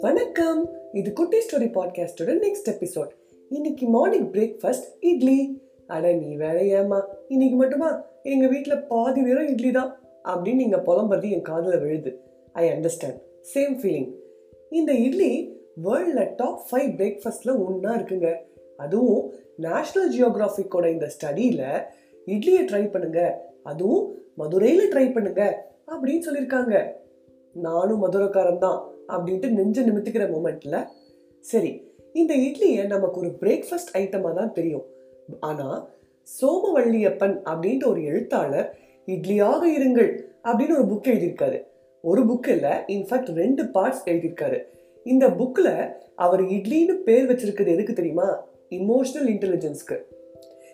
வணக்கம். இது குட்டி ஸ்டோரி பாட்காஸ்டோட நெக்ஸ்ட் எபிசோட் இன்னைக்கு மார்னிங் பிரேக்ஃபாஸ்ட் இட்லி. அட நீ வேற ஏமா இன்னைக்கு மட்டுமா? எங்க வீட்டில் பாதி நேரம் இட்லி தான். அப்படின்னு நீங்க புலம்புறது என் காதில் விழுது. ஐ அண்டர்ஸ்டாண்ட் சேம் ஃபீலிங் இந்த இட்லி வேர்ல்டில் டாப் ஃபைவ் பிரேக்ஃபாஸ்டில் ஒன்றா இருக்குங்க. அதுவும் நேஷ்னல் ஜியோகிராஃபிக்கோட இந்த ஸ்டடியில் இட்லியை ட்ரை பண்ணுங்க. அதுவும் மதுரையில் ட்ரை பண்ணுங்க. அப்படின்னு சொல்லியிருக்காங்க. நானும் மதுரக்காரன் தான் அப்படின்ட்டு நெஞ்ச நிமித்துக்கிற மூமெண்ட்ல சரி இந்த இட்லியை நமக்கு ஒரு பிரேக்ஃபாஸ்ட் ஐட்டமாக தான் தெரியும். ஆனால் சோமவள்ளியப்பன் அப்படின்ற ஒரு எழுத்தாளர் இட்லியாக இருங்கள் அப்படின்னு ஒரு புக் எழுதியிருக்காரு. ஒரு புக் இல்லை இன்ஃபேக்ட் ரெண்டு பார்ட்ஸ் எழுதியிருக்காரு. இந்த புக்கில் அவர் இட்லின்னு பேர் வச்சிருக்கிறது எதுக்கு தெரியுமா? இமோஷனல் இன்டெலிஜென்ஸ்க்கு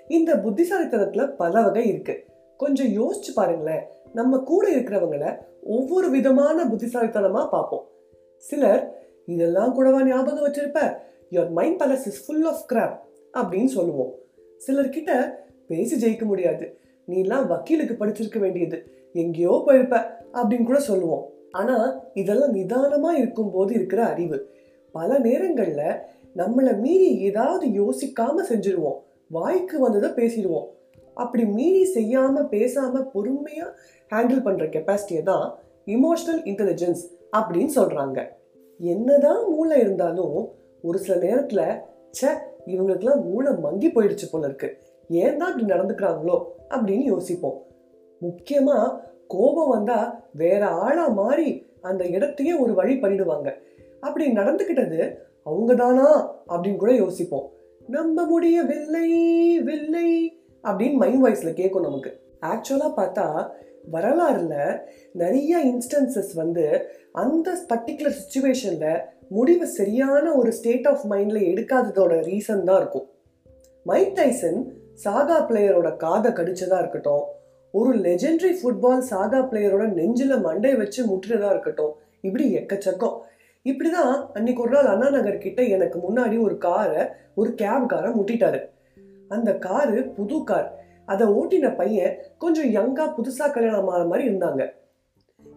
இந்த புத்திசாலித்தனத்தில் பல வகை இருக்கு. கொஞ்சம் யோசிச்சு பாருங்களேன். நம்ம கூட இருக்கிறவங்கள ஒவ்வொரு விதமான புத்திசாலித்தனமாக பார்ப்போம். சிலர் இதெல்லாம் கூடவா ஞாபகம் வச்சிருப்ப? Your mind palace is full of crap அப்படின்னு சொல்லுவோம். சிலர்கிட்ட பேசி ஜெயிக்க முடியாது. நீலாம் வக்கீலுக்கு படிச்சிருக்க வேண்டியது. எங்கேயோ போயிருப்ப. அப்படின்னு கூட சொல்லுவோம். ஆனால் இதெல்லாம் நிதானமாக இருக்கும்போது இருக்கிற அறிவு. பல நேரங்களில் நம்மளை மீறி ஏதாவது யோசிக்காமல் செஞ்சிருவோம். வாய்க்கு வந்ததை பேசிடுவோம். அப்படி மீறி செய்யாமல் பேசாமல் பொறுமையாக ஹேண்டில் பண்ணுற கெப்பாசிட்டியை தான் இமோஷனல் இன்டெலிஜென்ஸ் அப்படின்னு சொல்கிறாங்க என்னதான் மூளை இருந்தாலும் ஒரு சில நேரத்தில் ச்சே இவங்களுக்குலாம் மூளை மங்கி போயிடுச்சு போல இருக்கு. ஏன் தான் இப்படி நடந்துக்கிறாங்களோ அப்படின்னு யோசிப்போம். முக்கியமாக கோபம் வந்தால் வேற ஆளாக மாறி அந்த இடத்தையே ஒரு வழி பண்ணிடுவாங்க. அப்படி நடந்துக்கிட்டது அவங்க தானா அப்படின்னு கூட யோசிப்போம். நம்ப முடியவில்லை வில்லை அப்படின்னு மைண்ட் வாய்ஸில் கேட்கும் நமக்கு. ஆக்சுவலாக பார்த்தா வரலாறுல நிறைய இன்ஸ்டன்சஸ் வந்து அந்த பர்டிகுலர் சுச்சுவேஷனில் முடிவு சரியான ஒரு ஸ்டேட் ஆஃப் மைண்டில் எடுக்காததோட ரீசன் தான் இருக்கும். மைக் டைசன் சாகா பிளேயரோட காதை கடிச்சதா இருக்கட்டும் ஒரு லெஜெண்டரி ஃபுட்பால் சாகா பிளேயரோட நெஞ்சில் மண்டை வச்சு முட்டுறதா இருக்கட்டும் இப்படி எக்கச்சக்கம். இப்படிதான் அன்னைக்கு ஒரு நாள் அண்ணா நகர் கிட்ட எனக்கு முன்னாடி ஒரு காரை ஒரு கேப் காரை முட்டிட்டாரு. அந்த காரு புது கார். அதை ஓட்டின பையன் கொஞ்சம் யங்கா புதுசா கல்யாணம் ஆகிற மாதிரி இருந்தாங்க.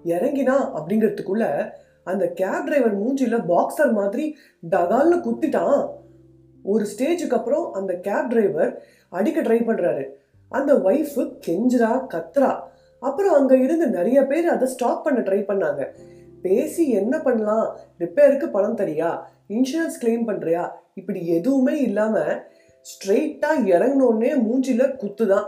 இறங்கினா அப்படிங்கிறதுக்குள்ள அந்த கேப் டிரைவர் மூஞ்சில பாக்ஸர் மாதிரி டகால்னு குத்திட்டான். ஒரு ஸ்டேஜுக்கு அப்புறம் அந்த கேப் டிரைவர் அடிக்க ட்ரை பண்றாரு. அந்த ஒய்ஃபு கெஞ்சிரா கத்ரா அப்புறம் அங்க இருந்து நிறைய பேர் அதை ஸ்டாப் பண்ண ட்ரை பண்ணாங்க. பேசி என்ன பண்ணலாம்? ரிப்பேருக்கு பணம் தரியா? இன்சூரன்ஸ் கிளைம் பண்றியா? இப்படி எதுவுமே இல்லாம ஸ்ட்ரெயிட்டாக இறங்கினோடனே குத்து குத்துதான்.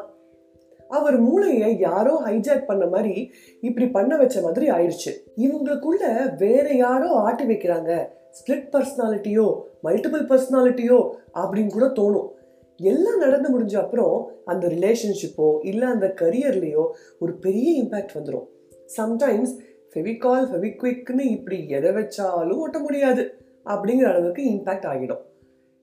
அவர் மூளையை யாரோ ஹைஜாக் பண்ண மாதிரி இப்படி பண்ண வச்ச மாதிரி ஆயிடுச்சு. இவங்களுக்குள்ள வேற யாரோ ஆட்டி வைக்கிறாங்க. ஸ்பிளிட் பர்சனாலிட்டியோ மல்டிபிள் பர்சனாலிட்டியோ அப்படின்னு கூட தோணும். எல்லாம் நடந்து முடிஞ்ச அப்புறம் அந்த ரிலேஷன்ஷிப்போ இல்லை அந்த கரியர்லேயோ ஒரு பெரிய இம்பேக்ட் வந்துடும் சம்டைம்ஸ் ஃபெவிகால் ஃபெவிக்விக்னு இப்படி எதை வச்சாலும் ஒட்ட முடியாது அப்படிங்கிற அளவுக்கு இம்பேக்ட் ஆகிடும்.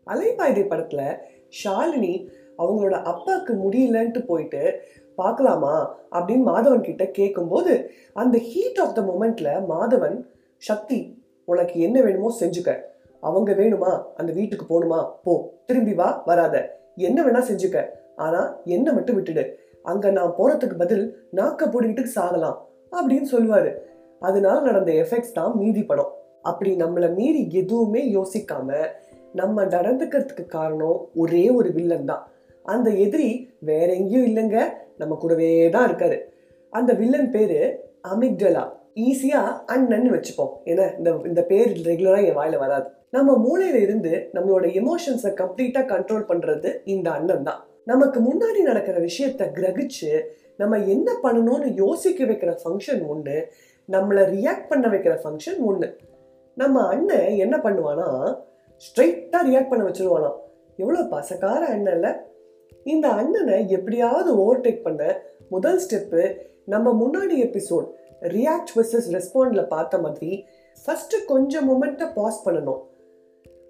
அலைபாய்தை படத்தில் ஷாலினி அவங்களோட அப்பாவுக்கு முடியலன்ட்டு போயிட்டு பார்க்கலாமா? அப்படின்னு மாதவன் கிட்ட கேட்கும்போது அந்த ஹீட் ஆஃப் த மொமெண்ட்ல மாதவன் சக்தி உனக்கு என்ன வேணுமோ செஞ்சுக்க. அவங்க வேணுமா? அந்த வீட்டுக்கு போகணுமா போ. திரும்பி வா வராத. என்ன வேணா செஞ்சுக்க. ஆனா என்ன மட்டும் விட்டுடு. அங்க நான் போறதுக்கு பதில் நாக்க போட்டுக்கிட்டு சாகலாம் அப்படின்னு சொல்லுவாரு. அதனால நடந்த எஃபெக்ட்ஸ் தான் மீதி படம். அப்படி நம்மளை மீறி எதுவுமே யோசிக்காம நம்ம நடந்துக்கிறதுக்கு காரணம் ஒரே ஒரு வில்லன் தான். அந்த எதிரி வேற எங்கேயும் இல்லைங்க நம்ம கூடவே தான் இருக்காரு. அந்த வில்லன் பேரு அமிக்டலா. ஈஸியா அண்ணன் வச்சுப்போம். ஏன்னா இந்த இந்த பேர் ரெகுலரா என் வாயில வராது. நம்ம மூளையில இருந்து நம்மளோட எமோஷன்ஸை கம்ப்ளீட்டா கண்ட்ரோல் பண்றது இந்த அண்ணன் தான். நமக்கு முன்னாடி நடக்கிற விஷயத்த கிரகிச்சு நம்ம என்ன பண்ணணும்னு யோசிக்க வைக்கிற ஃபங்க்ஷன் ஒன்று நம்மளை ரியாக்ட் பண்ண வைக்கிற ஃபங்க்ஷன் ஒன்று நம்ம அண்ணன் என்ன பண்ணுவானா ஸ்ட்ரைட்டாக ரியாக்ட் பண்ண வச்சுருவானா எவ்வளோ பசக்கார அண்ணன் இல்லை? இந்த அண்ணனை எப்படியாவது ஓவர்டேக் பண்ண முதல் ஸ்டெப்பு நம்ம முன்னாடி எபிசோட் ரியாக்ட் வர்சஸ் ரெஸ்பாண்டில் பார்த்த மாதிரி ஃபஸ்ட்டு கொஞ்சம் மொமெண்ட்டை பாஸ் பண்ணணும்.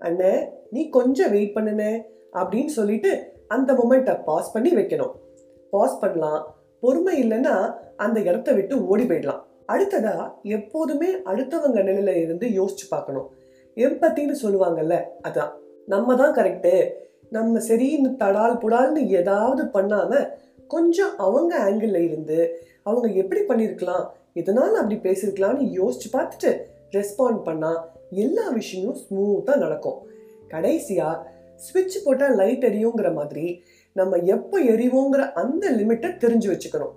அண்ணே நீ கொஞ்சம் வெயிட் பண்ணுனே அப்படின்னு சொல்லிட்டு அந்த மொமெண்ட்டை பாஸ் பண்ணி வைக்கணும். பாஸ் பண்ணலாம். பொறுமை இல்லைன்னா அந்த இடத்த விட்டு ஓடி போயிடலாம். அடுத்ததா எப்போதுமே அடுத்தவங்க நிலையில இருந்து யோசிச்சு பார்க்கணும். எம்பத்தின்னு சொல்லுவாங்கல்ல அதான். நம்ம தான் கரெக்டு நம்ம சரின்னு தடால் புடால்னு ஏதாவது பண்ணாம கொஞ்சம் அவங்க ஆங்கிள் இருந்து அவங்க எப்படி பண்ணியிருக்கலாம் எதனால அப்படி பேசிருக்கலாம்னு யோசிச்சு பார்த்துட்டு ரெஸ்பாண்ட் பண்ணா எல்லா விஷயமும் ஸ்மூத்தா நடக்கும். கடைசியா ஸ்விட்ச் போட்டா லைட் எரியுங்கிற மாதிரி நம்ம எப்போ எரிவோங்கிற அந்த லிமிட்டை தெரிஞ்சு வச்சுக்கணும்.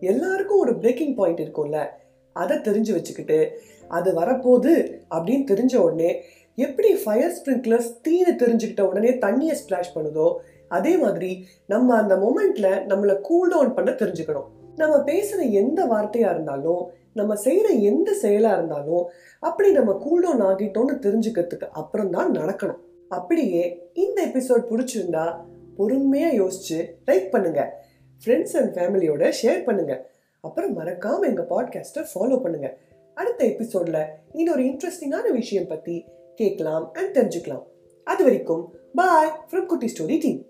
எல்லாருக்கும் ஒரு பிரேக்கிங் பாயிண்ட் இருக்கும்ல அதை தெரிஞ்சு வச்சுக்கிட்டு அது வரப்போகுது அப்படின்னு தெரிஞ்ச உடனே எப்படி ஃபயர் ஸ்ப்ரிங்க்லர்ஸ் தீனு தெரிஞ்சுக்கிட்ட உடனே தண்ணியை ஸ்ப்ளாஷ் பண்ணுதோ அதே மாதிரி நம்ம அந்த மொமெண்ட்ல நம்மளை கூல் டவுன் பண்ண தெரிஞ்சுக்கணும். நம்ம பேசுகிற எந்த வார்த்தையாக இருந்தாலும் நம்ம செய்கிற எந்த செயலாக இருந்தாலும் அப்படி நம்ம கூல் டவுன் ஆகிட்டோம்னு தெரிஞ்சுக்கிறதுக்கு அப்புறம் தான் நடக்கணும். அப்படியே இந்த எபிசோட் பிடிச்சிருந்தா பொறுமையாக யோசிச்சு லைக் பண்ணுங்க. ஃப்ரெண்ட்ஸ் அண்ட் ஃபேமிலியோட ஷேர் பண்ணுங்கள் அப்புறம் மறக்காம எங்க பாட்காஸ்ட்டை ஃபாலோ பண்ணுங்க. அடுத்த எபிசோட்ல இன்னொரு இன்ட்ரெஸ்டிங்கான விஷயம் பத்தி கேட்கலாம் அண்ட் தெரிஞ்சுக்கலாம். அது வரைக்கும் bye from Kutty story team